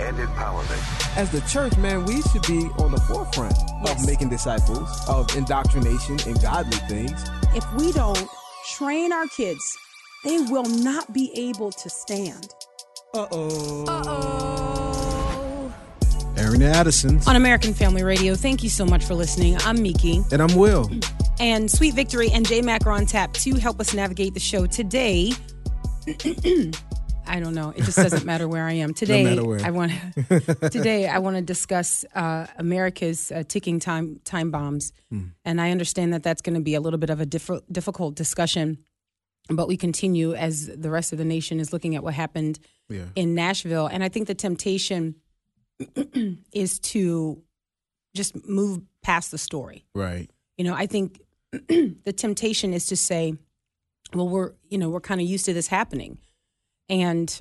and empowerment. As the church, man, we should be on the forefront Yes. of making disciples, of indoctrination and godly things. If we don't train our kids, they will not be able to stand. Uh-oh. Uh-oh. Airing the Addisons. On American Family Radio, thank you so much for listening. I'm Miki. And I'm Will. and Sweet Victory and J Mac are on tap to help us navigate the show today. I don't know. It just doesn't matter where I am today. where. I want today. I want to discuss uh, America's uh, ticking time time bombs, Hmm. and I understand that that's going to be a little bit of a diff- difficult discussion. But we continue as the rest of the nation is looking at what happened Yeah. in Nashville, and I think the temptation is to just move past the story. Right. You know, I think the temptation is to say, well, we're, you know, we're kind of used to this happening. And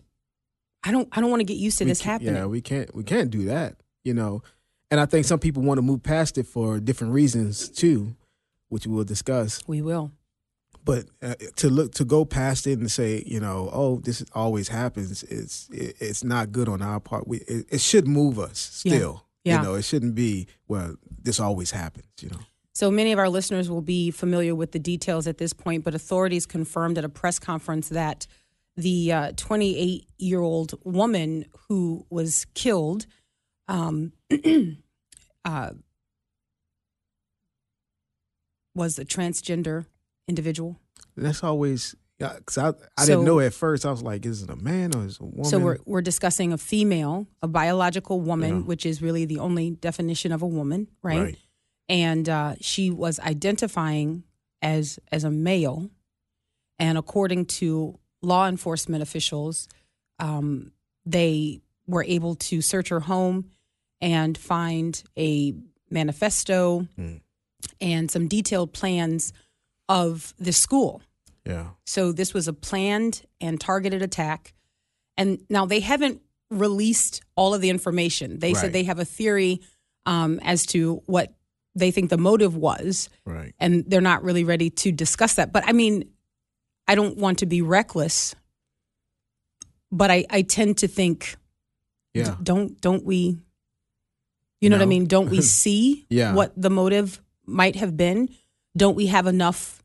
I don't I don't want to get used to We this happening. Yeah, we can't we can't do that, you know. And I think some people want to move past it for different reasons too, which we'll discuss. we will. But uh, to look to go past it and say, you know, oh, this always happens. It's it, it's not good on our part. We it, it should move us Yeah. still. Yeah. You know, it shouldn't be well. This always happens. You know. So many of our listeners will be familiar with the details at this point, but authorities confirmed at a press conference that the 28 year old woman who was killed um, uh, was a transgender individual. That's always yeah. Cause I I So- didn't know at first. I was like, is it a man or is it a woman? So we're we're discussing a female, a biological woman, Yeah. which is really the only definition of a woman, right? Right. And uh, she was identifying as as a male, and according to law enforcement officials, um, they were able to search her home and find a manifesto Mm. and some detailed plans of the school. yeah. So this was a planned and targeted attack. And now they haven't released all of the information. They Right. said they have a theory um, as to what they think the motive was, Right. and they're not really ready to discuss that. But I mean, I don't want to be reckless, but I, I tend to think, Yeah. don't don't we? You know what I mean? Don't we see Yeah. what the motive might have been? Don't we have enough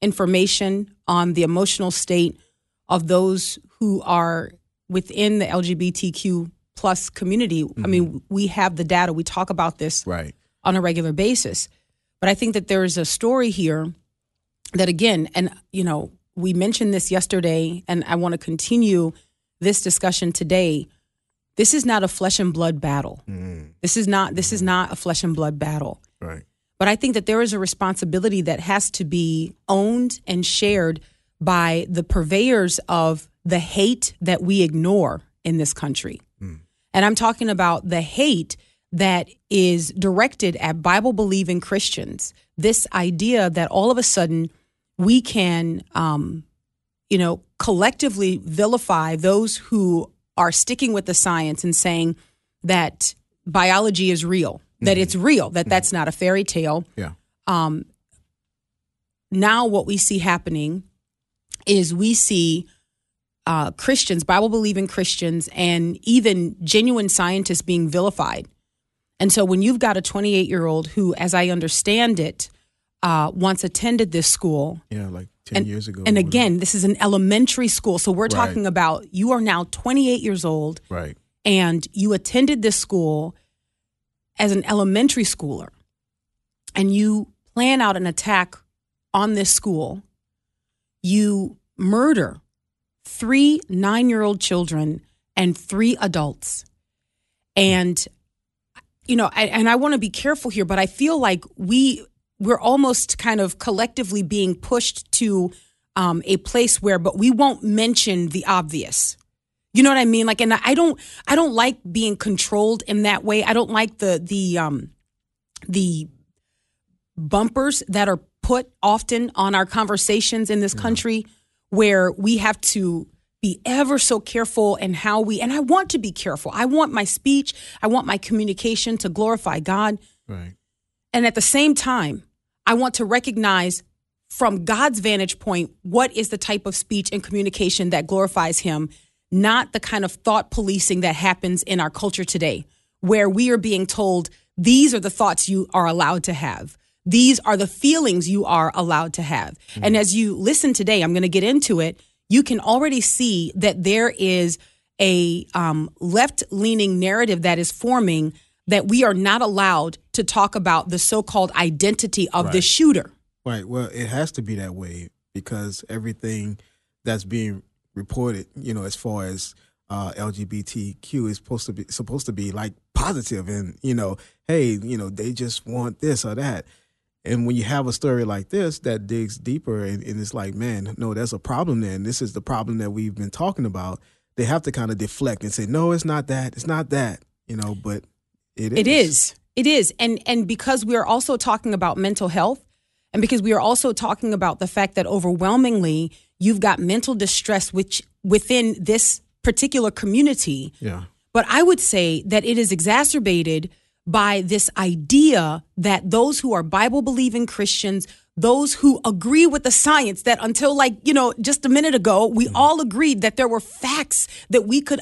information on the emotional state of those who are within the LGBTQ plus community? I mm-hmm. mean, we have the data. We talk about this Right. on a regular basis. But I think that there is a story here that, again, and, you know, we mentioned this yesterday, and I want to continue this discussion today. This is not a flesh and blood battle. Mm. This is not this is mm. not a flesh and blood battle. Right. But I think that there is a responsibility that has to be owned and shared by the purveyors of the hate that we ignore in this country. Mm. And I'm talking about the hate that is directed at Bible believing Christians. This idea that all of a sudden we can, um, you know, collectively vilify those who are sticking with the science and saying that biology is real, that it's real, that that's not a fairy tale. Yeah. Um, Now, what we see happening is we see uh, Christians, Bible believing Christians, and even genuine scientists being vilified. And so, when you've got a 28 year old who, as I understand it, uh, once attended this school, Yeah. Like ten and, years ago. and again, this is an elementary school. So, we're Right. talking about you are now 28 years old Right. and you attended this school as an elementary schooler and you plan out an attack on this school, you murder three nine year old children and three adults. And, you know, I, and I want to be careful here, but I feel like we, we're almost kind of collectively being pushed to um, a place where, but we won't mention the obvious. You know what I mean? Like, and I don't, I don't like being controlled in that way. I don't like the, the, um, the bumpers that are put often on our conversations in this country where we have to be ever so careful in how we and I want to be careful. I want my speech, I want my communication to glorify God. Right. And at the same time, I want to recognize from God's vantage point what is the type of speech and communication that glorifies Him, not the kind of thought policing that happens in our culture today, where we are being told these are the thoughts you are allowed to have. These are the feelings you are allowed to have. Mm. And as you listen today, I'm going to get into it. You can already see that there is a um, left leaning narrative that is forming that we are not allowed to talk about the so called identity of the shooter. Right. Well, it has to be that way because everything that's being reported, you know, as far as uh, LGBTQ is supposed to be supposed to be like positive, and you know, hey, you know, they just want this or that. And when you have a story like this that digs deeper, and, and it's like, man, no, there's a problem there, and this is the problem that we've been talking about. They have to kind of deflect and say, no, it's not that, it's not that, you know, but it is. It is. It is. And and because we are also talking about mental health and because we are also talking about the fact that overwhelmingly you've got mental distress which within this particular community, Yeah. but I would say that it is exacerbated by this idea that those who are Bible believing Christians, those who agree with the science that until like, you know, just a minute ago, we mm-hmm. all agreed that there were facts that we could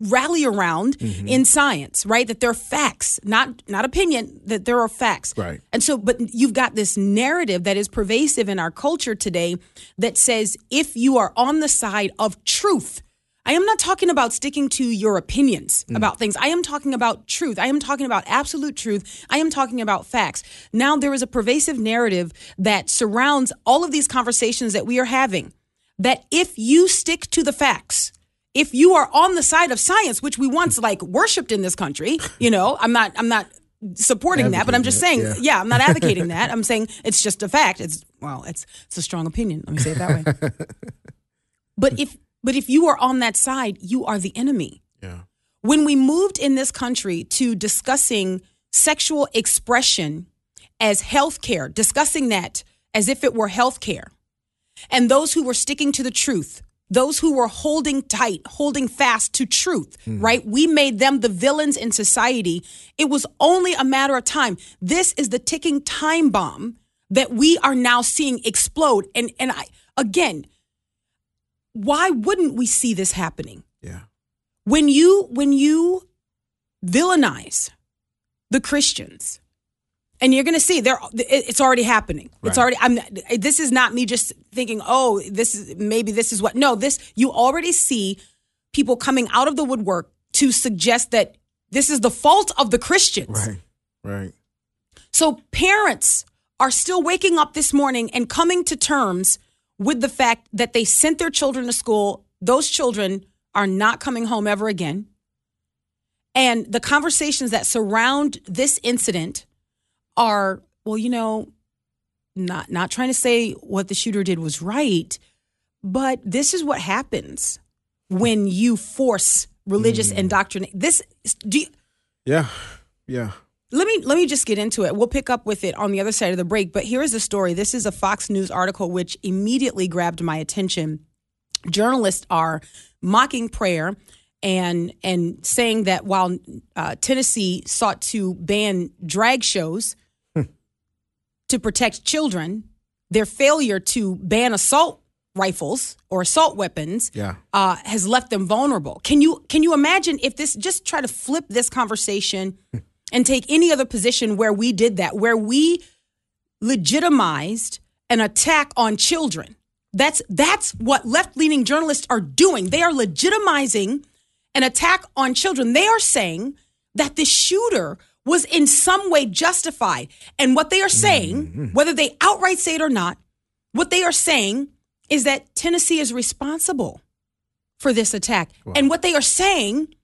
rally around mm-hmm. in science, right? That there are facts, not not opinion, that there are facts. Right. And so but you've got this narrative that is pervasive in our culture today that says if you are on the side of truth, I am not talking about sticking to your opinions mm. about things. I am talking about truth. I am talking about absolute truth. I am talking about facts. Now, there is a pervasive narrative that surrounds all of these conversations that we are having that if you stick to the facts, if you are on the side of science, which we once like worshipped in this country, you know, I'm not, I'm not supporting that, but I'm just saying, yeah. it, I'm not advocating that. I'm saying it's just a fact. It's well, it's it's a strong opinion. Let me say it that way. but if but if you are on that side, you are the enemy. Yeah. When we moved in this country to discussing sexual expression as healthcare, discussing that as if it were healthcare, and those who were sticking to the truth, those who were holding tight, holding fast to truth, hmm. right? We made them the villains in society. It was only a matter of time. This is the ticking time bomb that we are now seeing explode. And and I again, why wouldn't we see this happening? Yeah. when you when you villainize the Christians, and you're going to see there, it's already happening. It's already. I'm. This is not me just thinking. Oh, this is maybe this is what. No, this you already see people coming out of the woodwork to suggest that this is the fault of the Christians. Right. Right. So parents are still waking up this morning and coming to terms with the fact that they sent their children to school. Those children are not coming home ever again. And the conversations that surround this incident are, well, you know, not not trying to say what the shooter did was right, but this is what happens when you force religious mm. indoctrination. This do you, Yeah. Yeah. Let me let me just get into it. We'll pick up with it on the other side of the break. But here is the story. This is a Fox News article which immediately grabbed my attention. Journalists are mocking prayer and and saying that while uh, Tennessee sought to ban drag shows to protect children, their failure to ban assault rifles or assault weapons Yeah. uh, has left them vulnerable. Can you can you imagine if this just try to flip this conversation and take any other position where we did that, where we legitimized an attack on children? That's that's what left leaning journalists are doing. They are legitimizing an attack on children. They are saying that the shooter was in some way justified. And what they are saying, mm-hmm. whether they outright say it or not, what they are saying is that Tennessee is responsible for this attack. And what they are saying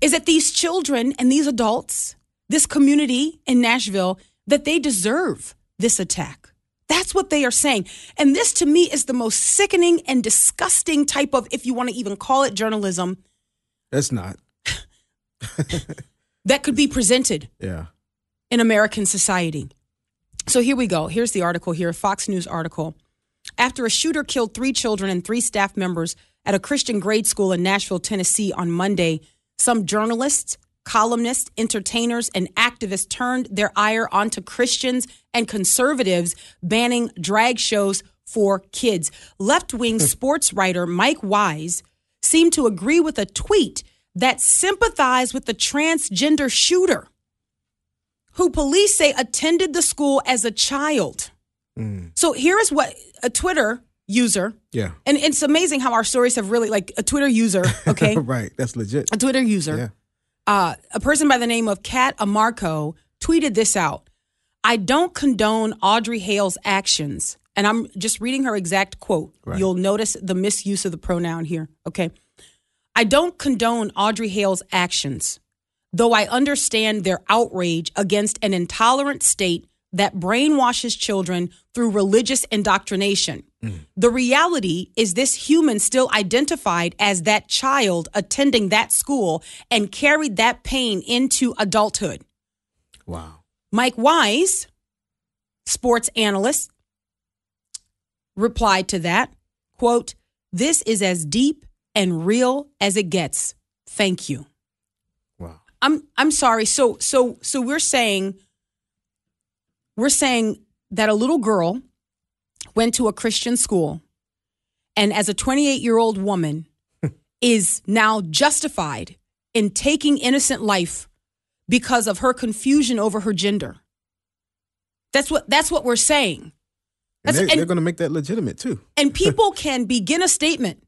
is that these children and these adults, this community in Nashville, that they deserve this attack. That's what they are saying. And this to me is the most sickening and disgusting type of, if you want to even call it journalism, That's not. that could be presented Yeah. in American society. So here we go. Here's the article here, Fox News article. After a shooter killed three children and three staff members at a Christian grade school in Nashville, Tennessee on Monday, some journalists, columnists, entertainers, and activists turned their ire onto Christians and conservatives banning drag shows for kids. Left wing hmm. sports writer Mike Wise seemed to agree with a tweet that sympathized with the transgender shooter who police say attended the school as a child. Hmm. So here is what a Twitter user, Yeah. and it's amazing how our stories have really, like a Twitter user, okay? right. That's legit. a Twitter user, Yeah. Uh, a person by the name of Kat Amarco tweeted this out. I don't condone Audrey Hale's actions. And I'm just reading her exact quote. Right. You'll notice the misuse of the pronoun here. Okay. I don't condone Audrey Hale's actions, though I understand their outrage against an intolerant state that brainwashes children through religious indoctrination. The reality is this human still identified as that child attending that school and carried that pain into adulthood. Wow. Mike Wise, sports analyst, replied to that, quote, "This is as deep and real as it gets. Thank you." Wow. I'm I'm sorry. So so so we're saying we're saying that a little girl went to a Christian school and as a 28-year-old woman is now justified in taking innocent life because of her confusion over her gender. That's what that's what we're saying. And That's- they're, and- they're going to make that legitimate too. And people can begin a statement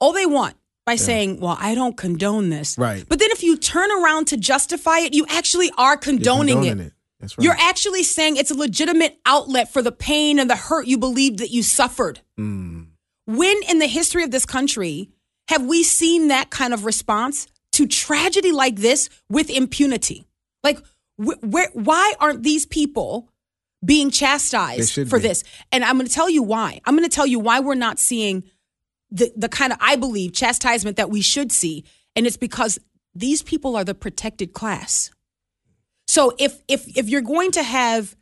all they want by saying, Well, I don't condone this. Right. But then if you turn around to justify it, you actually are condoning, condoning it. That's right. You're actually saying it's a legitimate outlet for the pain and the hurt you believed that you suffered. Mm. When in the history of this country have we seen that kind of response to tragedy like this with impunity? Like, wh- where, why aren't these people being chastised for be. this? And I'm going to tell you why. I'm going to tell you why we're not seeing the, the kind of, I believe, chastisement that we should see. And it's because these people are the protected class. So if if if you're going to have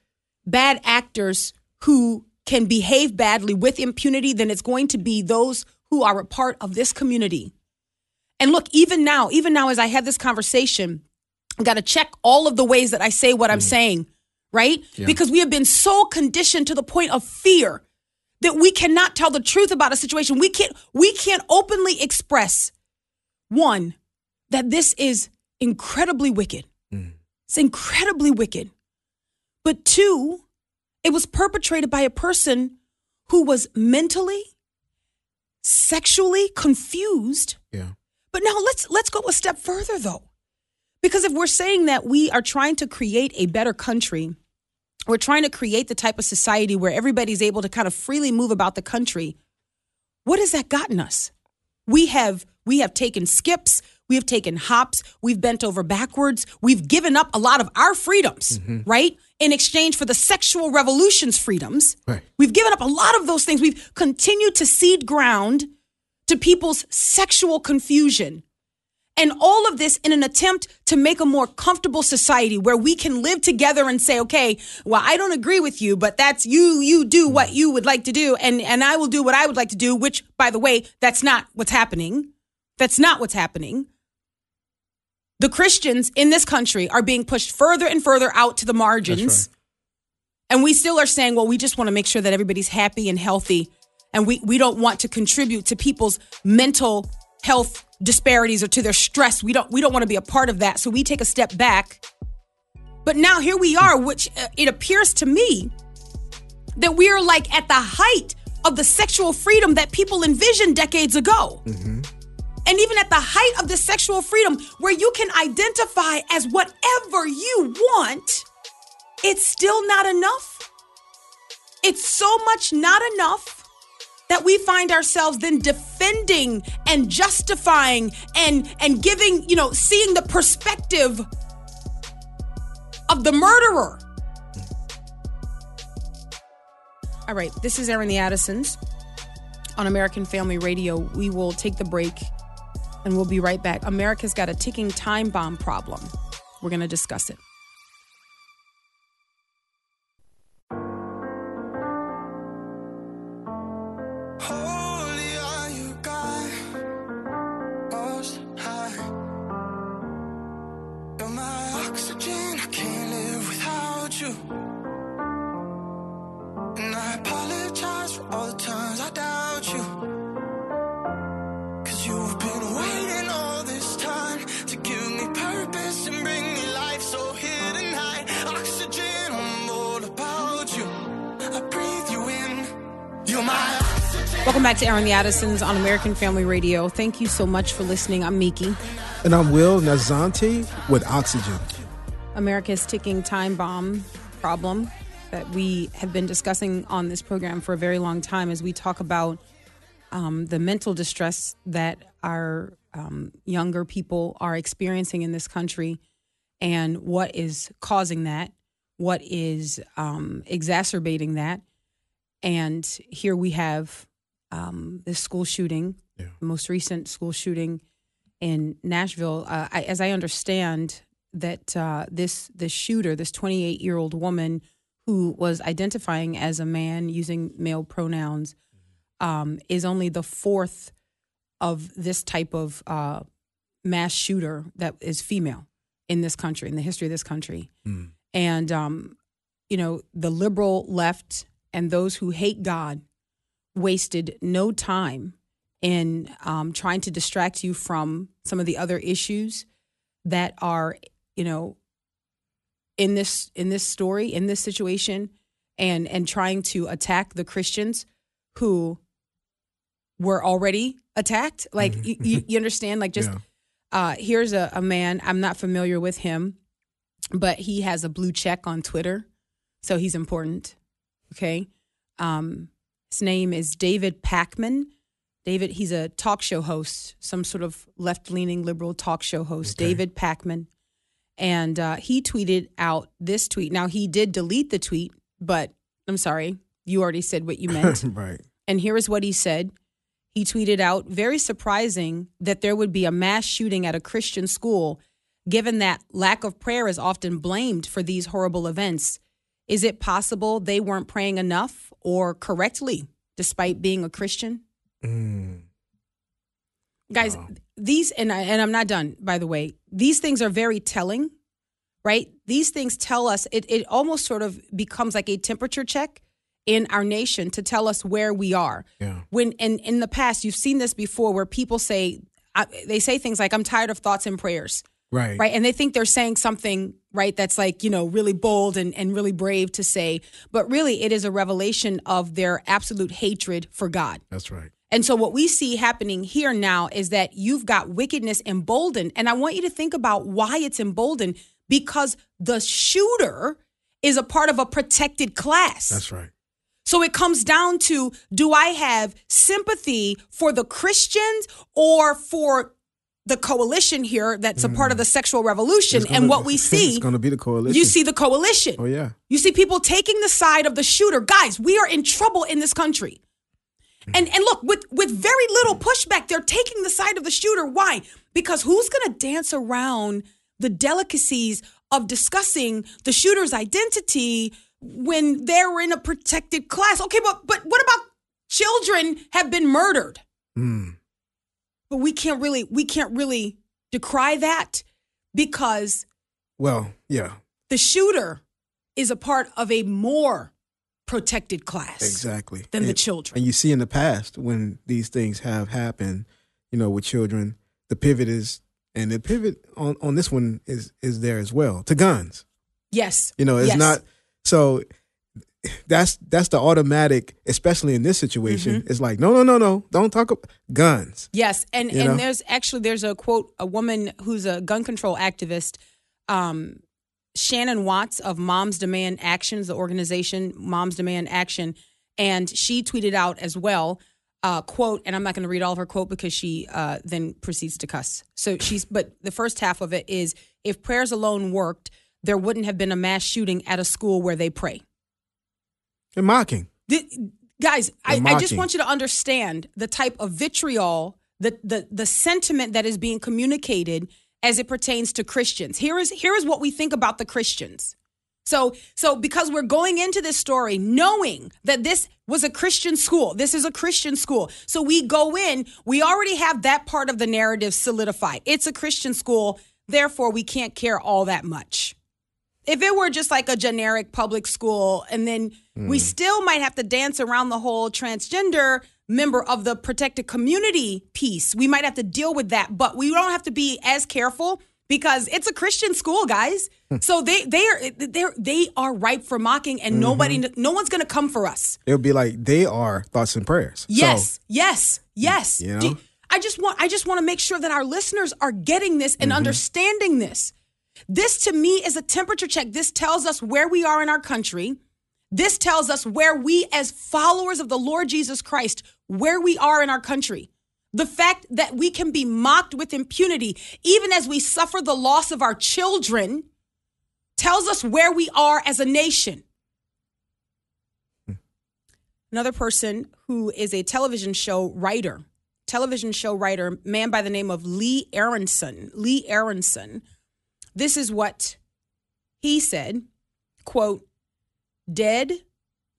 bad actors who can behave badly with impunity, then it's going to be those who are a part of this community. And look, even now, even now as I have this conversation, I got to check all of the ways that I say what I'm mm. saying, right? Because we have been so conditioned to the point of fear that we cannot tell the truth about a situation. We can't we can't openly express one that this is incredibly wicked. It's incredibly wicked. But two, it was perpetrated by a person who was mentally, sexually confused. Yeah. But now let's let's go a step further though. Because if we're saying that we are trying to create a better country, we're trying to create the type of society where everybody's able to kind of freely move about the country, what has that gotten us? We have we have taken skips, we have taken hops, we've bent over backwards, we've given up a lot of our freedoms, mm-hmm. right? In exchange for the sexual revolution's freedoms. Right. We've given up a lot of those things. We've continued to seed ground to people's sexual confusion. And all of this in an attempt to make a more comfortable society where we can live together and say, okay, well, I don't agree with you, but that's you, you do mm-hmm. what you would like to do, and, and I will do what I would like to do, which, by the way, that's not what's happening. That's not what's happening. The Christians in this country are being pushed further and further out to the margins. And we still are saying, well, we just want to make sure that everybody's happy and healthy. And we, we don't want to contribute to people's mental health disparities or to their stress. We don't we don't want to be a part of that. So we take a step back. But now here we are, which uh, it appears to me that we are like at the height of the sexual freedom that people envisioned decades ago. And even at the height of the sexual freedom where you can identify as whatever you want, it's still not enough. It's so much not enough that we find ourselves then defending and justifying and and giving, you know, seeing the perspective of the murderer. All right, this is Airing the Addisons on American Family Radio. We will take the break and we'll be right back. America's got a ticking time bomb problem. We're going to discuss it. Welcome back to Airing the Addisons on American Family Radio. Thank you so much for listening. I'm Miki. And I'm Will Nazanti with Oxygen. America's ticking time bomb problem that we have been discussing on this program for a very long time as we talk about um, the mental distress that our um, younger people are experiencing in this country and what is causing that, what is um, exacerbating that. And here we have um, this school shooting, Yeah. the most recent school shooting in Nashville. Uh, I, as I understand that uh, this this shooter, this 28 year old woman who was identifying as a man using male pronouns, um, is only the fourth of this type of uh, mass shooter that is female in this country, in the history of this country. And, um, you know, the liberal left and those who hate God wasted no time in um, trying to distract you from some of the other issues that are, you know, in this in this story, in this situation, and and trying to attack the Christians who were already attacked. Like you, you, you understand? Like just Yeah. uh, here's a, a man. I'm not familiar with him, but he has a blue check on Twitter, so he's important. Okay, um, his name is David Pakman. David, he's a talk show host, some sort of left leaning liberal talk show host, Okay. David Pakman. And uh, he tweeted out this tweet. Now, he did delete the tweet, but I'm sorry, you already said what you meant. right. And here is what he said. He tweeted out, very surprising that there would be a mass shooting at a Christian school, given that lack of prayer is often blamed for these horrible events. Is it possible they weren't praying enough or correctly, despite being a Christian? Mm. Guys, these, and, I, and I'm not done, by the way, these things are very telling, right? These things tell us, it, it almost sort of becomes like a temperature check in our nation to tell us where we are. Yeah. When in in the past you've seen this before, where people say I, they say things like "I'm tired of thoughts and prayers," Right. right? And they think they're saying something right that's like you know really bold and and really brave to say, but really it is a revelation of their absolute hatred for God. That's right. And so what we see happening here now is that you've got wickedness emboldened. And I want you to think about why it's emboldened because the shooter is a part of a protected class. That's right. So it comes down to do I have sympathy for the Christians or for the coalition here that's a part of the sexual revolution—and gonna- what we see, It's going to be the coalition. you see the coalition. Oh, yeah. You see people taking the side of the shooter. Guys, we are in trouble in this country. And and look, with with very little pushback, they're taking the side of the shooter. Why? Because who's going to dance around the delicacies of discussing the shooter's identity when they're in a protected class? Okay, but but what about children have been murdered? Mm. But we can't really we can't really decry that because Well, yeah. the shooter is a part of a more protected class Exactly. than the children. And you see in the past when these things have happened, you know, with children, the pivot is, and the pivot on, on this one is is there as well to guns. yes. You know, it's Yes. not so. That's that's the automatic, especially in this situation. Mm-hmm. It's like no, no, no, no, don't talk about guns. Yes, and You and know? there's actually there's a quote a woman who's a gun control activist, um, Shannon Watts of Moms Demand Actions, the organization Moms Demand Action, and she tweeted out as well. Uh, quote, and I'm not going to read all of her quote because she uh, then proceeds to cuss. So she's, but the first half of it is if prayers alone worked, there wouldn't have been a mass shooting at a school where they pray. They're mocking. The, guys, I, They're I just want you to understand the type of vitriol, the, the the sentiment that is being communicated as it pertains to Christians. Here is here is what we think about the Christians. So so because we're going into this story knowing that this was a Christian school. This is a Christian school. So we go in, we already have that part of the narrative solidified. It's a Christian school, therefore we can't care all that much. If it were just like a generic public school, and then we hmm. still might have to dance around the whole transgender member of the protected community piece, we might have to deal with that. But we don't have to be as careful because it's a Christian school, guys. Hmm. so they they are they they are ripe for mocking, and mm-hmm. nobody, no one's gonna come for us. It'll be like they are thoughts and prayers. Yes, yes, yes. You know? Do- I just want I just want to make sure that our listeners are getting this and mm-hmm. understanding this. This to me is a temperature check. This tells us where we are in our country. This tells us where we as followers of the Lord Jesus Christ, where we are in our country. The fact that we can be mocked with impunity even as we suffer the loss of our children tells us where we are as a nation. Another person who is a television show writer, television show writer, man by the name of Lee Aronsohn. Lee Aronsohn. This is what he said, quote, dead,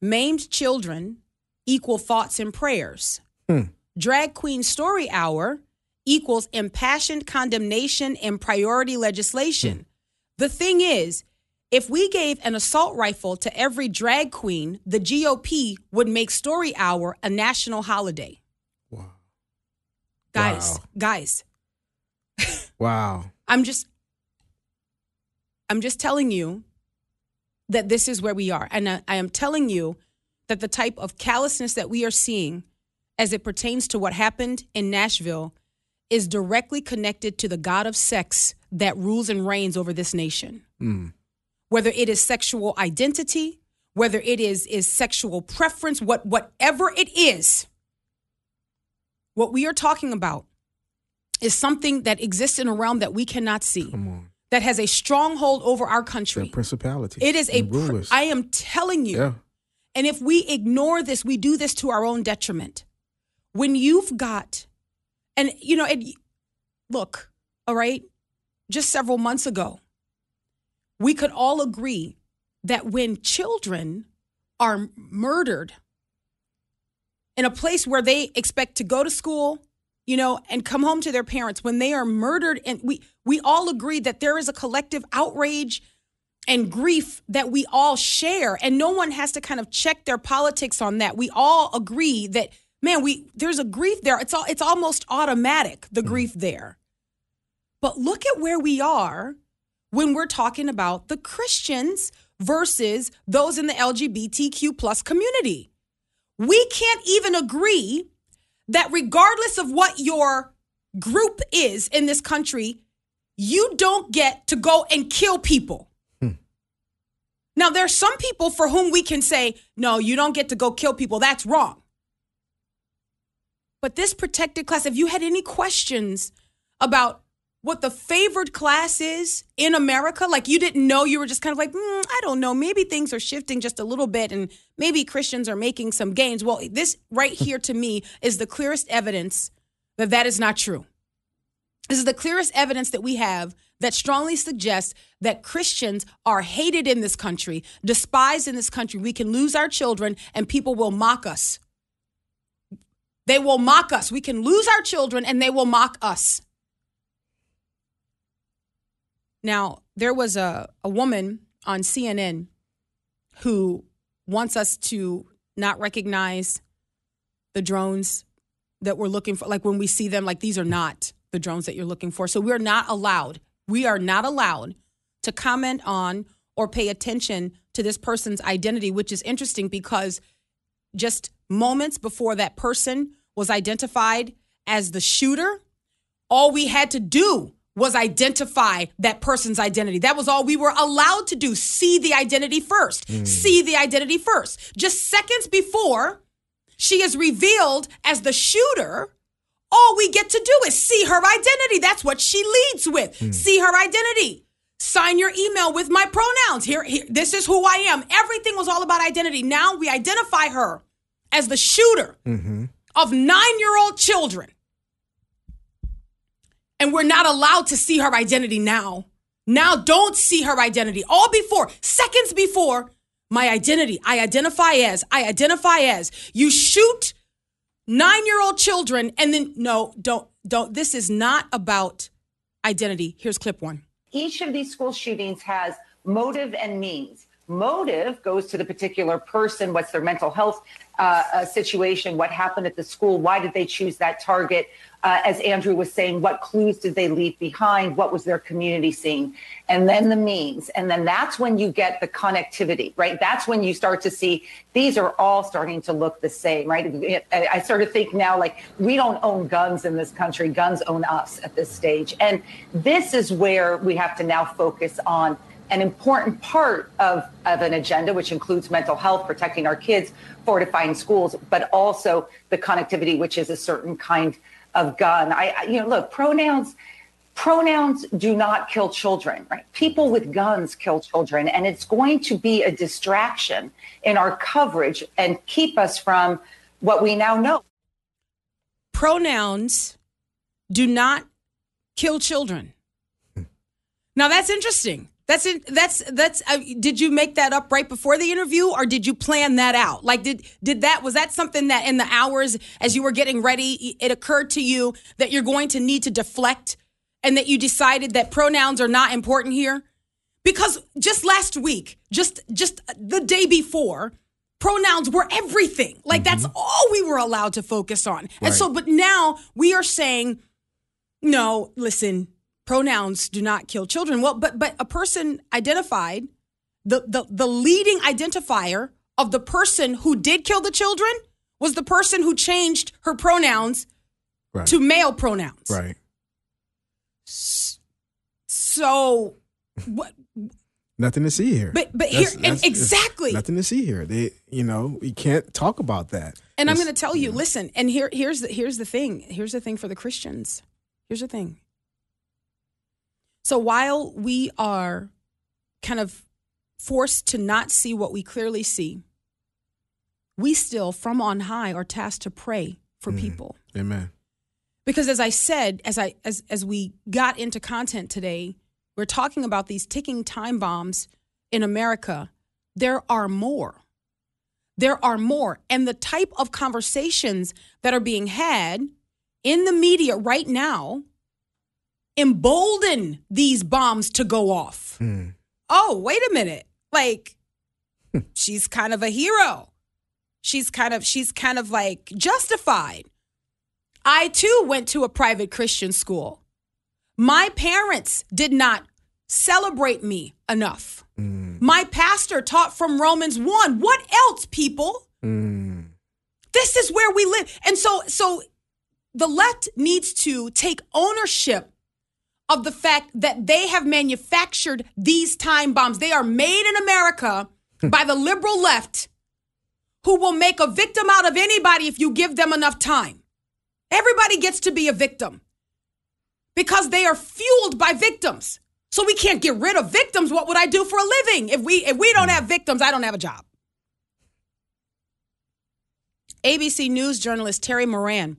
maimed children equal thoughts and prayers. Hmm. Drag queen story hour equals impassioned condemnation and priority legislation. Hmm. The thing is, if we gave an assault rifle to every drag queen, the GOP would make story hour a national holiday. Wow. Guys, Wow. guys, Wow. I'm just I'm just telling you that this is where we are. And I, I am telling you that the type of callousness that we are seeing as it pertains to what happened in Nashville is directly connected to the God of sex that rules and reigns over this nation. Mm. Whether it is sexual identity, whether it is is sexual preference, what whatever it is, what we are talking about is something that exists in a realm that we cannot see, Come on. That has a stronghold over our country. principality. It is a. Pr- I am telling you. yeah. And if we ignore this, we do this to our own detriment. When you've got, and you know, and look, all right, just several months ago, we could all agree that when children are murdered in a place where they expect to go to school, you know, and come home to their parents, when they are murdered, and we we all agree that there is a collective outrage and grief that we all share. And no one has to kind of check their politics on that. We all agree that man we there's a grief there. It's all it's almost automatic the mm-hmm. grief there. But look at where we are when we're talking about the christians versus those in the lgbtq plus community. We can't even agree that regardless of what your group is in this country you don't get to go and kill people hmm. now, there are some people for whom we can say, no, you don't get to go kill people. That's wrong. But this protected class, if you had any questions about what the favored class is in America, like you didn't know, you were just kind of like, mm, I don't know, maybe things are shifting just a little bit and maybe Christians are making some gains. Well, this right here to me is the clearest evidence that that is not true. This is the clearest evidence that we have that strongly suggests that Christians are hated in this country, despised in this country. We can lose our children and people will mock us. They will mock us. We can lose our children and they will mock us. Now, there was a, a woman on CNN who wants us to not recognize the drones that we're looking for. Like when we see them, like these are not the drones that you're looking for. So we're not allowed, we are not allowed to comment on or pay attention to this person's identity, which is interesting because just moments before that person was identified as the shooter, all we had to do was identify that person's identity. That was all we were allowed to do. See the identity first. Hmm. See the identity first. Just seconds before she is revealed as the shooter, all we get to do is see her identity. That's what she leads with. Hmm. See her identity. Sign your email with my pronouns. Here, here, this is who I am. Everything was all about identity. Now we identify her as the shooter mm-hmm. of nine year old children. And we're not allowed to see her identity now. Now, don't see her identity. All before, seconds before, my identity. I identify as, I identify as. You shoot nine year old children and then, no, don't, don't. This is not about identity. Here's clip one. Each of these school shootings has motive and means. motive goes to the particular person. What's their mental health uh, uh, situation? What happened at the school? Why did they choose that target? Uh, as Andrew was saying, what clues did they leave behind? What was their community seeing? And then the means. And then that's when you get the connectivity, right? That's when you start to see these are all starting to look the same, right? I sort of think now like we don't own guns in this country, guns own us at this stage. And this is where we have to now focus on an important part of, of an agenda, which includes mental health, protecting our kids, fortifying schools, but also the connectivity, which is a certain kind of gun. I, I you know, look, pronouns pronouns do not kill children, right? People with guns kill children, and it's going to be a distraction in our coverage and keep us from what we now know. Pronouns do not kill children. Hmm. Now that's interesting. That's it. That's that's. Uh, did you make that up right before the interview, or did you plan that out? Like, did did that was that something that in the hours as you were getting ready, it occurred to you that you're going to need to deflect, and that you decided that pronouns are not important here? Because just last week, just just the day before, pronouns were everything. Like mm-hmm. that's all we were allowed to focus on. Right. And so, but now we are saying, no, listen, pronouns do not kill children. Well, but but a person identified the the the leading identifier of the person who did kill the children was the person who changed her pronouns right. to male pronouns. Right. So what nothing to see here. But but that's, here that's, exactly nothing to see here. They you know we can't talk about that. And it's, I'm going to tell you, yeah. listen. And here here's the here's the thing. Here's the thing for the Christians. Here's the thing. So while we are kind of forced to not see what we clearly see, we still, from on high, are tasked to pray for mm. people. Amen. Because as I said, as I as as we got into content today, we're talking about these ticking time bombs in America. There are more. There are more. And the type of conversations that are being had in the media right now embolden these bombs to go off. Mm. Oh, wait a minute. Like, she's kind of a hero. She's kind of, she's kind of like justified. I too went to a private Christian school. My parents did not celebrate me enough. Mm. My pastor taught from Romans 1. What else, people? Mm. This is where we live. And so so the left needs to take ownership of the fact that they have manufactured these time bombs. They are made in America hmm. by the liberal left who will make a victim out of anybody if you give them enough time. Everybody gets to be a victim because they are fueled by victims. So we can't get rid of victims. What would I do for a living? If we if we don't hmm. have victims, I don't have a job. ABC News journalist Terry Moran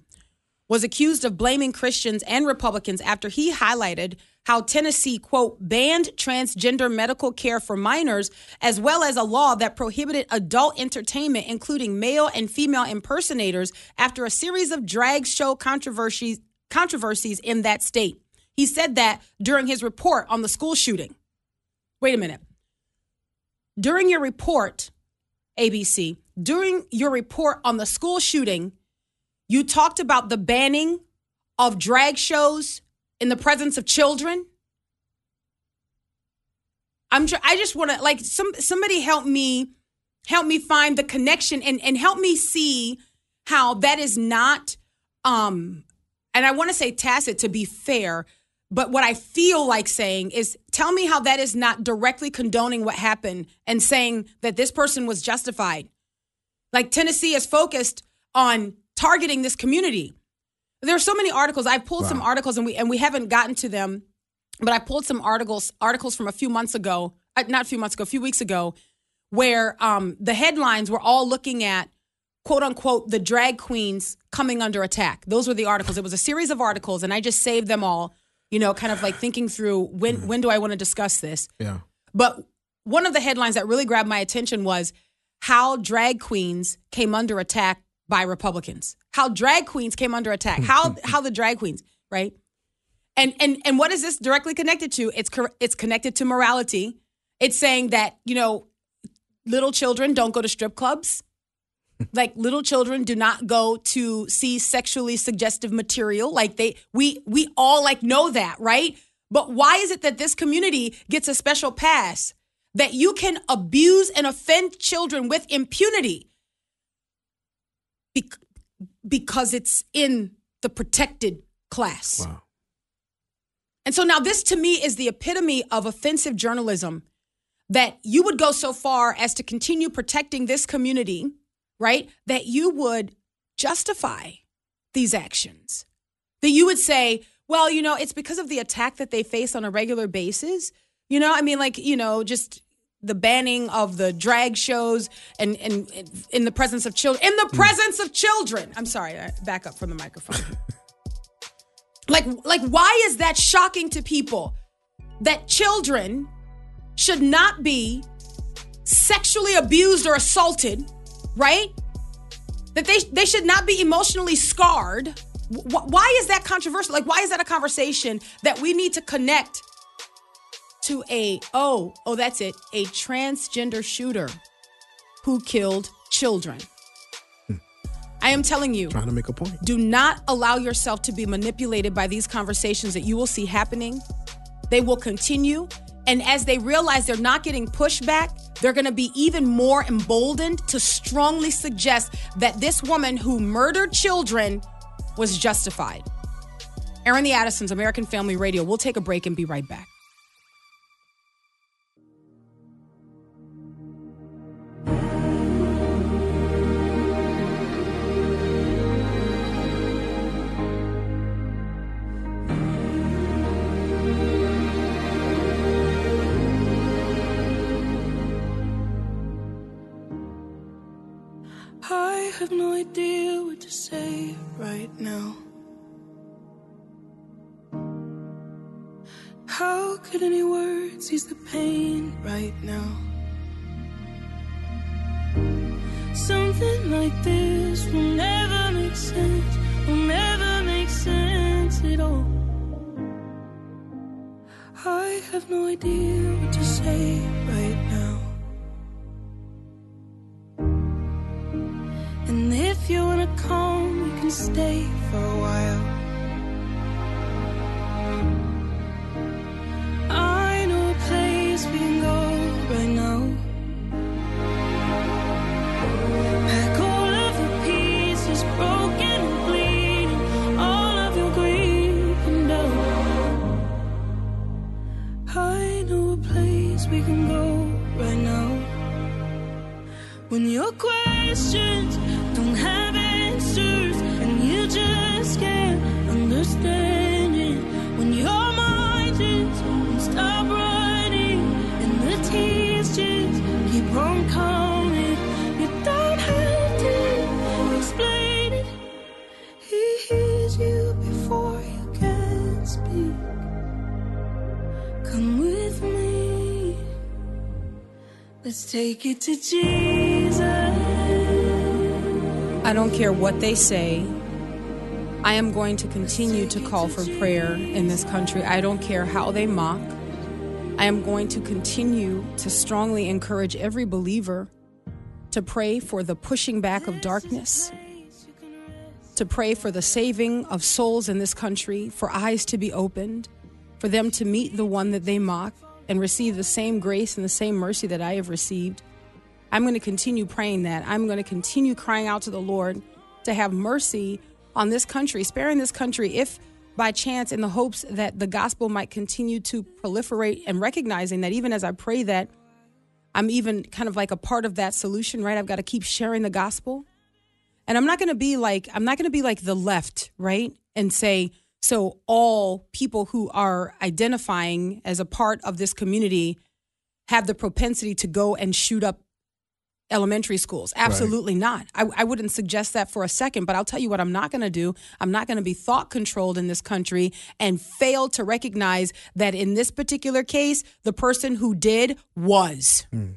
was accused of blaming Christians and Republicans after he highlighted how Tennessee, quote, banned transgender medical care for minors, as well as a law that prohibited adult entertainment, including male and female impersonators, after a series of drag show controversies, controversies in that state. He said that during his report on the school shooting. Wait a minute. During your report, ABC, during your report on the school shooting, you talked about the banning of drag shows in the presence of children. I'm tr- I just want to like some somebody help me help me find the connection and and help me see how that is not um and I want to say tacit to be fair, but what I feel like saying is tell me how that is not directly condoning what happened and saying that this person was justified. Like Tennessee is focused on targeting this community. There are so many articles. I've pulled wow. some articles and we and we haven't gotten to them, but I pulled some articles articles from a few months ago, uh, not a few months ago, a few weeks ago, where um, the headlines were all looking at quote unquote the drag queens coming under attack. Those were the articles. It was a series of articles, and I just saved them all. You know, kind of like thinking through when mm. when do I want to discuss this? Yeah. But one of the headlines that really grabbed my attention was how drag queens came under attack by Republicans. How drag queens came under attack. How how the drag queens, right? And and and what is this directly connected to? It's it's connected to morality. It's saying that, you know, little children don't go to strip clubs. like little children do not go to see sexually suggestive material. Like they we we all like know that, right? But why is it that this community gets a special pass? That you can abuse and offend children with impunity Be- because it's in the protected class. Wow. And so now this to me is the epitome of offensive journalism that you would go so far as to continue protecting this community, right? That you would justify these actions. That you would say, well, you know, it's because of the attack that they face on a regular basis. You know, I mean, like, you know, just the banning of the drag shows and, and, and in the presence of children. In the presence of children. I'm sorry, I back up from the microphone. like, like, why is that shocking to people? That children should not be sexually abused or assaulted, right? That they they should not be emotionally scarred. Why is that controversial? Like, why is that a conversation that we need to connect to a oh oh that's it a transgender shooter who killed children? Hmm. I am telling you, Trying to make a point. do not allow yourself to be manipulated by these conversations that you will see happening. They will continue. And as they realize they're not getting pushback, they're going to be even more emboldened to strongly suggest that this woman who murdered children was justified. Airing the Addisons, American Family Radio. We'll take a break and be right back. Could any words ease the pain right now? Something like this will never make sense, will never make sense at all. I have no idea what to say right now. And if you wanna come, we can stay for a while. Place take it to Jesus. I don't care what they say. I am going to continue to call for prayer in this country. I don't care how they mock. I am going to continue to strongly encourage every believer to pray for the pushing back of darkness, to pray for the saving of souls in this country, for eyes to be opened, for them to meet the one that they mock and receive the same grace and the same mercy that I have received. I'm going to continue praying that. I'm going to continue crying out to the Lord to have mercy on this country, sparing this country if by chance in the hopes that the gospel might continue to proliferate and recognizing that even as I pray that I'm even kind of like a part of that solution, right? I've got to keep sharing the gospel. And I'm not going to be like I'm not going to be like the left, right? And say so all people who are identifying as a part of this community have the propensity to go and shoot up elementary schools. Absolutely not. I, I wouldn't suggest that for a second, but I'll tell you what I'm not going to do. I'm not going to be thought controlled in this country and fail to recognize that in this particular case, the person who did was. Hmm.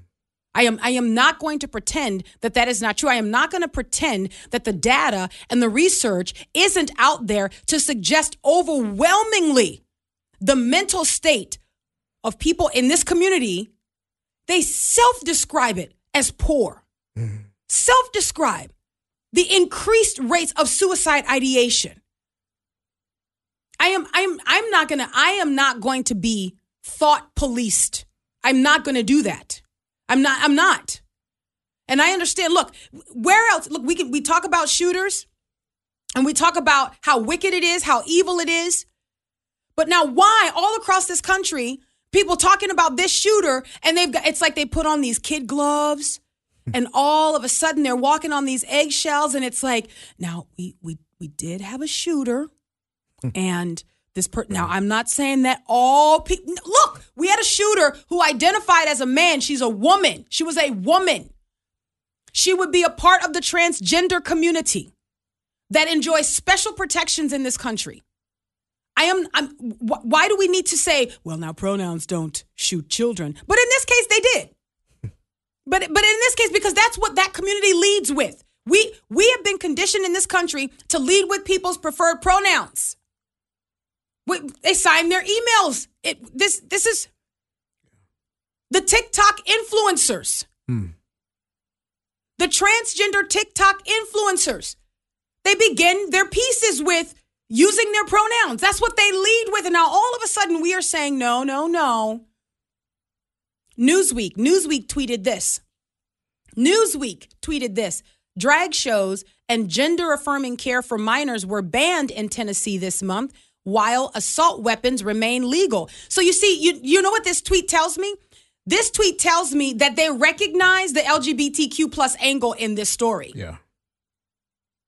I am I am not going to pretend that that is not true. I am not going to pretend that the data and the research isn't out there to suggest overwhelmingly the mental state of people in this community. They self-describe it as poor, mm-hmm. self describe the increased rates of suicide ideation. I am I'm I'm not gonna I am not going to be thought policed. I'm not gonna do that. I'm not I'm not. And I understand, look, where else look, we can we talk about shooters and we talk about how wicked it is, how evil it is. But now why all across this country, people talking about this shooter and they've got it's like they put on these kid gloves and all of a sudden they're walking on these eggshells and it's like, now we we we did have a shooter and this per now I'm not saying that all people look, we had a shooter who identified as a man. She's a woman. She was a woman. She would be a part of the transgender community that enjoys special protections in this country. I am. I'm, wh- why do we need to say, well, now pronouns don't shoot children? But in this case, they did. But but in this case, because that's what that community leads with. We we have been conditioned in this country to lead with people's preferred pronouns. We, they sign their emails. It, this this is the TikTok influencers. hmm. The transgender TikTok influencers. They begin their pieces with using their pronouns. That's what they lead with. And now all of a sudden we are saying, no, no, no. Newsweek, Newsweek tweeted this. Newsweek tweeted this. Drag shows and gender affirming care for minors were banned in Tennessee this month while assault weapons remain legal. So you see, you, you know what this tweet tells me? This tweet tells me that they recognize the LGBTQ plus angle in this story. Yeah.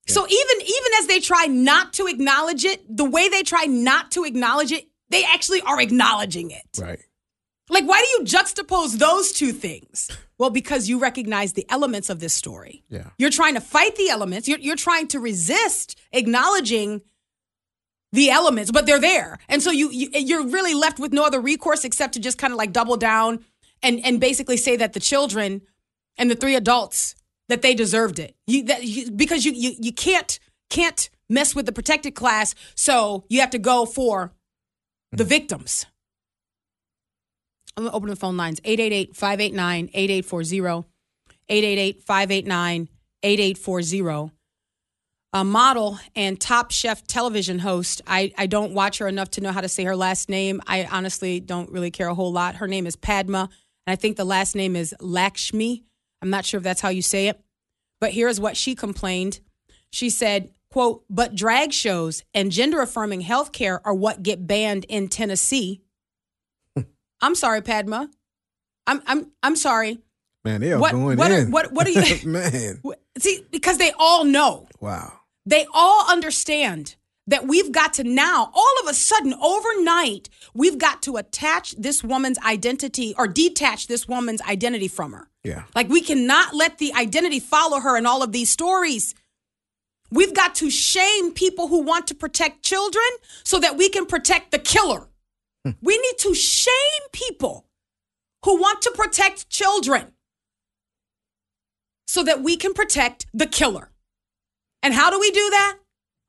So even even as they try not to acknowledge it, the way they try not to acknowledge it, they actually are acknowledging it. Right. Like, why do you juxtapose those two things? Well, because you recognize the elements of this story. Yeah. You're trying to fight the elements. You're, you're trying to resist acknowledging the elements, but they're there. And so you, you you're really left with no other recourse except to just kind of like double down and and basically say that the children and the three adults that they deserved it. You that you, because you you you can't can't mess with the protected class, so you have to go for the mm-hmm. victims. I'm going to open the phone lines 888 589 8840. 888 589 8840. A model and Top Chef television host. I, I don't watch her enough to know how to say her last name. I honestly don't really care a whole lot. Her name is Padma, and I think the last name is Lakshmi. I'm not sure if that's how you say it. But here's what she complained. She said, quote, but drag shows and gender affirming healthcare are what get banned in Tennessee. I'm sorry, Padma. I'm I'm I'm sorry. Man, they are What- going what are- in. what- what are you- Man. See, because they all know. Wow. They all understand that we've got to now, all of a sudden, overnight, we've got to attach this woman's identity or detach this woman's identity from her. Yeah. Like we cannot let the identity follow her in all of these stories. We've got to shame people who want to protect children so that we can protect the killer. Hmm. we need to shame people who want to protect children so that we can protect the killer. And how do we do that?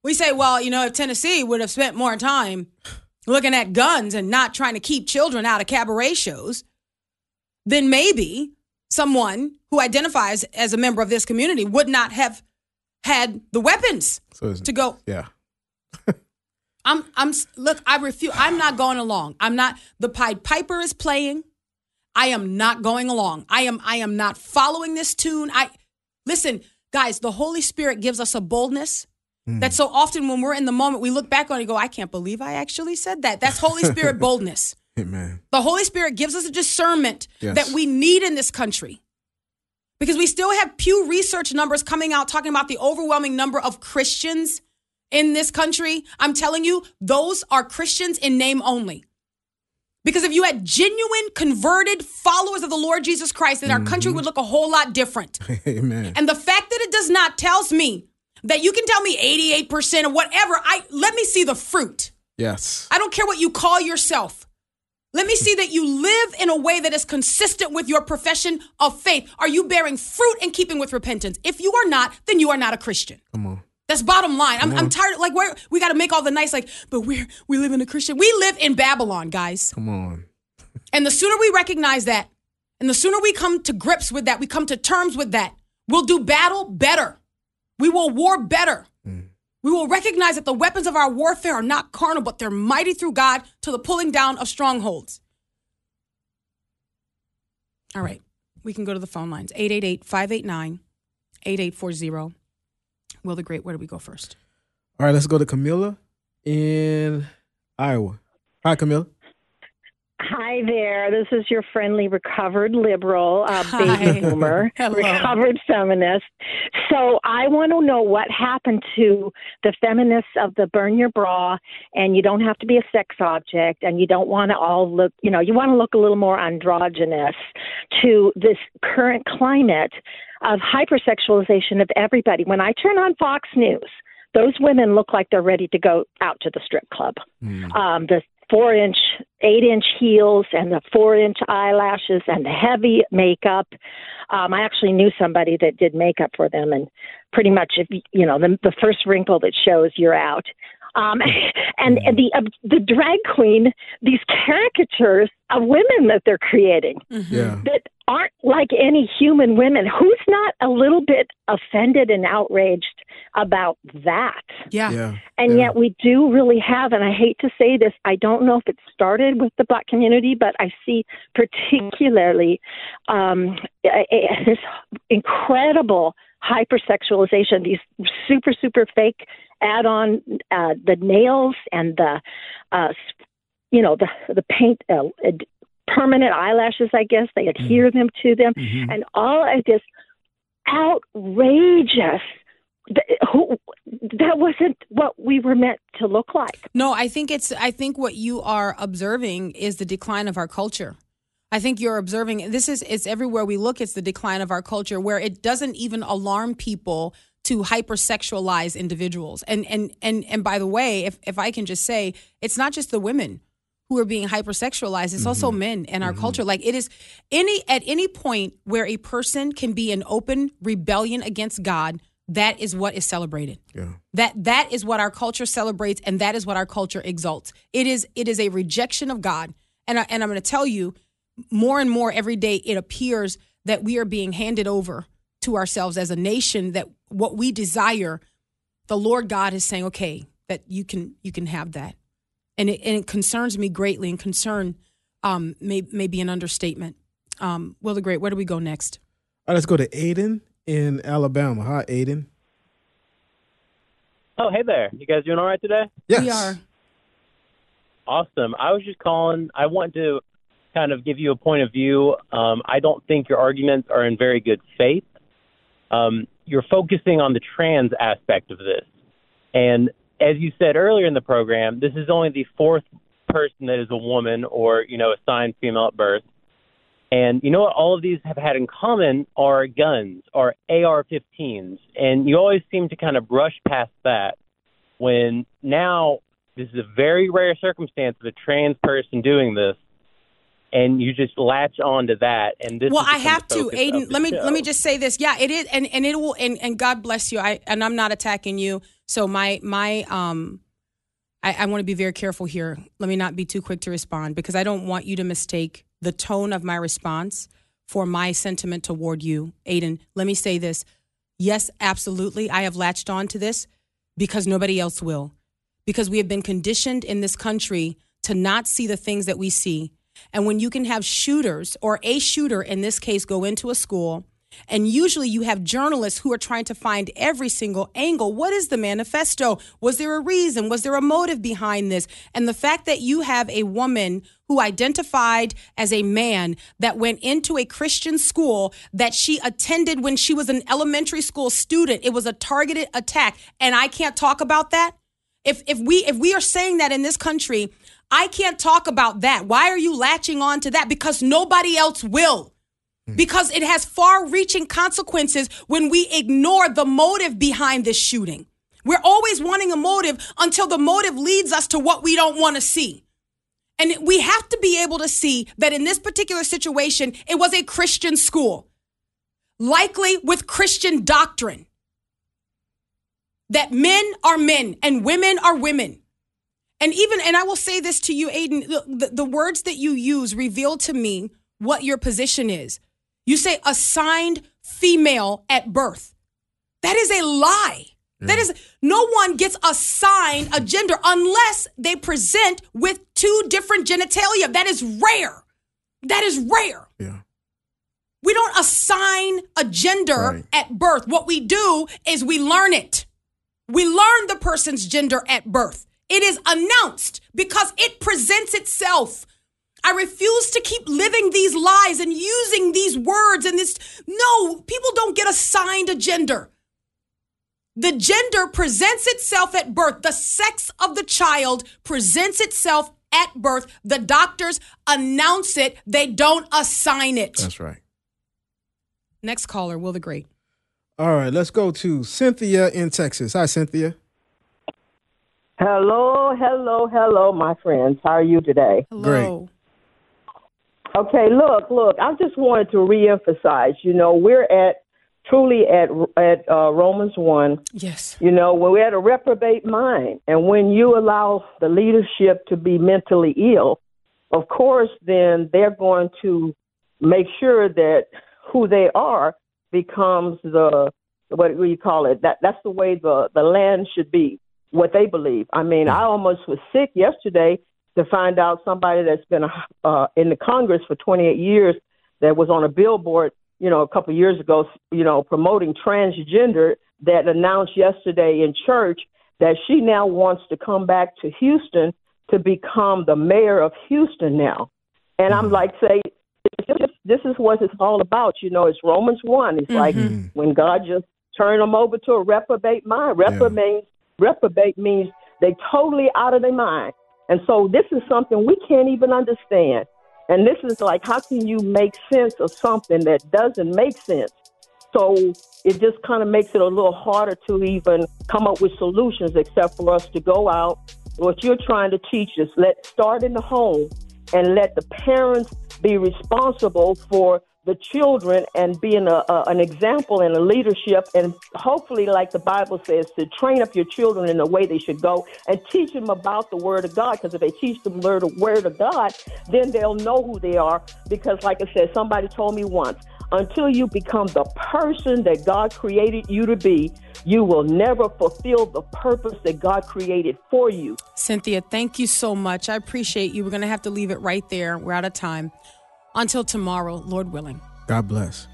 We say, well, you know, if Tennessee would have spent more time looking at guns and not trying to keep children out of cabaret shows, then maybe someone who identifies as a member of this community would not have had the weapons So to go. yeah. I'm I'm look, I refuse I'm not going along. I'm not the Pied Piper is playing. I am not going along. I am I am not following this tune. I listen, guys, the Holy Spirit gives us a boldness Mm. that so often when we're in the moment, we look back on it and go, I can't believe I actually said that. That's Holy Spirit boldness. Amen. The Holy Spirit gives us a discernment Yes. that we need in this country. Because we still have Pew Research numbers coming out talking about the overwhelming number of Christians in this country. I'm telling you, those are Christians in name only. Because if you had genuine converted followers of the Lord Jesus Christ, then our country mm-hmm. would look a whole lot different. Amen. And the fact that it does not tells me that you can tell me 88% or whatever. I let me see the fruit. yes. I don't care what you call yourself. Let me see that you live in a way that is consistent with your profession of faith. Are you bearing fruit in keeping with repentance? If you are not, then you are not a Christian. Come on. That's bottom line. I'm, I'm tired. Like, where we got to make all the nice, like, but we're we live in a Christian. We live in Babylon, guys. Come on. And the sooner we recognize that, And the sooner we come to grips with that, we come to terms with that, we'll do battle better. We will war better. Mm. We will recognize that the weapons of our warfare are not carnal, but they're mighty through God to the pulling down of strongholds. All right. We can go to the phone lines 888 589 8840. Will the Great, where do we go first? All right, let's go to Camilla in Iowa. Hi, Camilla. Hi there. This is your friendly recovered liberal, uh, baby boomer, recovered feminist. So I want to know what happened to the feminists of the burn your bra, and you don't have to be a sex object, and you don't want to all look, you know, you want to look a little more androgynous to this current climate of hypersexualization of everybody. When I turn on Fox News, those women look like they're ready to go out to the strip club. Um, the four inch, eight inch heels and the four inch eyelashes and the heavy makeup. Um, I actually knew somebody that did makeup for them, and pretty much, if you- you know, the, the first wrinkle that shows, you're out. Um, and, and the uh, the drag queen, these caricatures of women that they're creating Yeah. that aren't like any human women. Who's not a little bit offended and outraged about that? Yeah. Yeah. And yeah. yet we do really have, and I hate to say this, I don't know if it started with the black community, but I see particularly um, a- a- this incredible hypersexualization, these super, super fake add on uh, the nails and the, uh, you know, the, the paint, uh, uh, permanent eyelashes, I guess. They adhere them to them. Mhm. And all of this outrageous who, that wasn't what we were meant to look like. No, I think it's I think what you are observing is the decline of our culture. I think you're observing this is it's everywhere we look it's the decline of our culture where it doesn't even alarm people to hypersexualize individuals. And and and and by the way, if if I can just say, it's not just the women who are being hypersexualized, it's also mm-hmm. men in our mm-hmm. culture. Like it is any at any point where a person can be in open rebellion against God, that is what is celebrated. Yeah. That that is what our culture celebrates, and that is what our culture exalts. It is it is a rejection of God, and I, and I'm going to tell you more and more every day. It appears that we are being handed over to ourselves as a nation. That what we desire, the Lord God is saying, okay, that you can you can have that, and it and it concerns me greatly. And concern um, may may be an understatement. Um, Will the Great, where do we go next? All right, let's go to Aiden in Alabama. Hi, Aiden. Oh, hey there. You guys doing all right today? Yes. We are. Awesome. I was just calling. I want to kind of give you a point of view. Um, I don't think your arguments are in very good faith. Um, you're focusing on the trans aspect of this. And as you said earlier in the program, this is only the fourth person that is a woman or, you know, assigned female at birth. And you know what all of these have had in common are guns, are AR 15s. And you always seem to kind of brush past that when now this is a very rare circumstance of a trans person doing this. And you just latch on to that, and this. well i have to. aiden let me show. let me just say this. Yeah it is and and it will and, and god bless you. I and i'm not attacking you. So my my um i, I want to be very careful here. Let me not be too quick to respond because i don't want you to mistake the tone of my response for my sentiment toward you. Aiden let me say this. Yes absolutely i have latched on to this because nobody else will. Because we have been conditioned in this country to not see the things that we see. And when you can have shooters or a shooter in this case go into a school, and usually you have journalists who are trying to find every single angle. What is the manifesto? Was there a reason? Was there a motive behind this? And the fact that you have a woman who identified as a man that went into a Christian school that she attended when she was an elementary school student, it was a targeted attack. And I can't talk about that? If if we if we are saying that in this country, I can't talk about that. Why are you latching on to that? Because nobody else will. Hmm. Because it has far-reaching consequences when we ignore the motive behind this shooting. We're always wanting a motive until the motive leads us to what we don't want to see. And we have to be able to see that in this particular situation, it was a Christian school, likely with Christian doctrine that men are men and women are women. And even, and I will say this to you, Aiden, the, the, words that you use reveal to me what your position is. You say assigned female at birth. That is a lie. That mm. is no one gets assigned a gender unless they present with two different genitalia. That is rare. That is rare. Yeah. We don't assign a gender Right. at birth. What we do is we learn it. We learn the person's gender at birth. It is announced because it presents itself. I refuse to keep living these lies and using these words and this. No, people don't get assigned a gender. The gender presents itself at birth. The sex of the child presents itself at birth. The doctors announce it, they don't assign it. That's right. Next caller, Will the Great. All right, let's go to Cynthia in Texas. Hi, Cynthia. Hello, hello, hello, my friends. How are you today? Hello. Okay, look, look. I just wanted to reemphasize. You know, we're at truly at at uh, Romans one. Yes. You know, when we're at a reprobate mind, and when you allow the leadership to be mentally ill, of course, then they're going to make sure that who they are becomes the what do you call it? That that's the way the the land should be. What they believe. I mean, I almost was sick yesterday to find out somebody that's been uh, in the Congress for 28 years that was on a billboard, you know, a couple of years ago, you know, promoting transgender that announced yesterday in church that she now wants to come back to Houston to become the mayor of Houston now. And I'm like, say, this, is what it's all about. You know, it's Romans 1. It's like when God just turned them over to a reprobate mind. Reprobate, reprobate means they totally out of their mind. And so this is something we can't even understand. And this is like, how can you make sense of something that doesn't make sense? So it just kind of makes it a little harder to even come up with solutions, except for us to go out. What you're trying to teach us, let start in the home and let the parents be responsible for the children and being a, a, an example and a leadership and hopefully like the bible says to train up your children in the way they should go and teach them about the word of god because if they teach them the word of god then they'll know who they are because like i said somebody told me once until you become the person that god created you to be you will never fulfill the purpose that god created for you Cynthia, thank you so much. I appreciate you. We're going to have to leave it right there. We're out of time. Until tomorrow, Lord willing. God bless.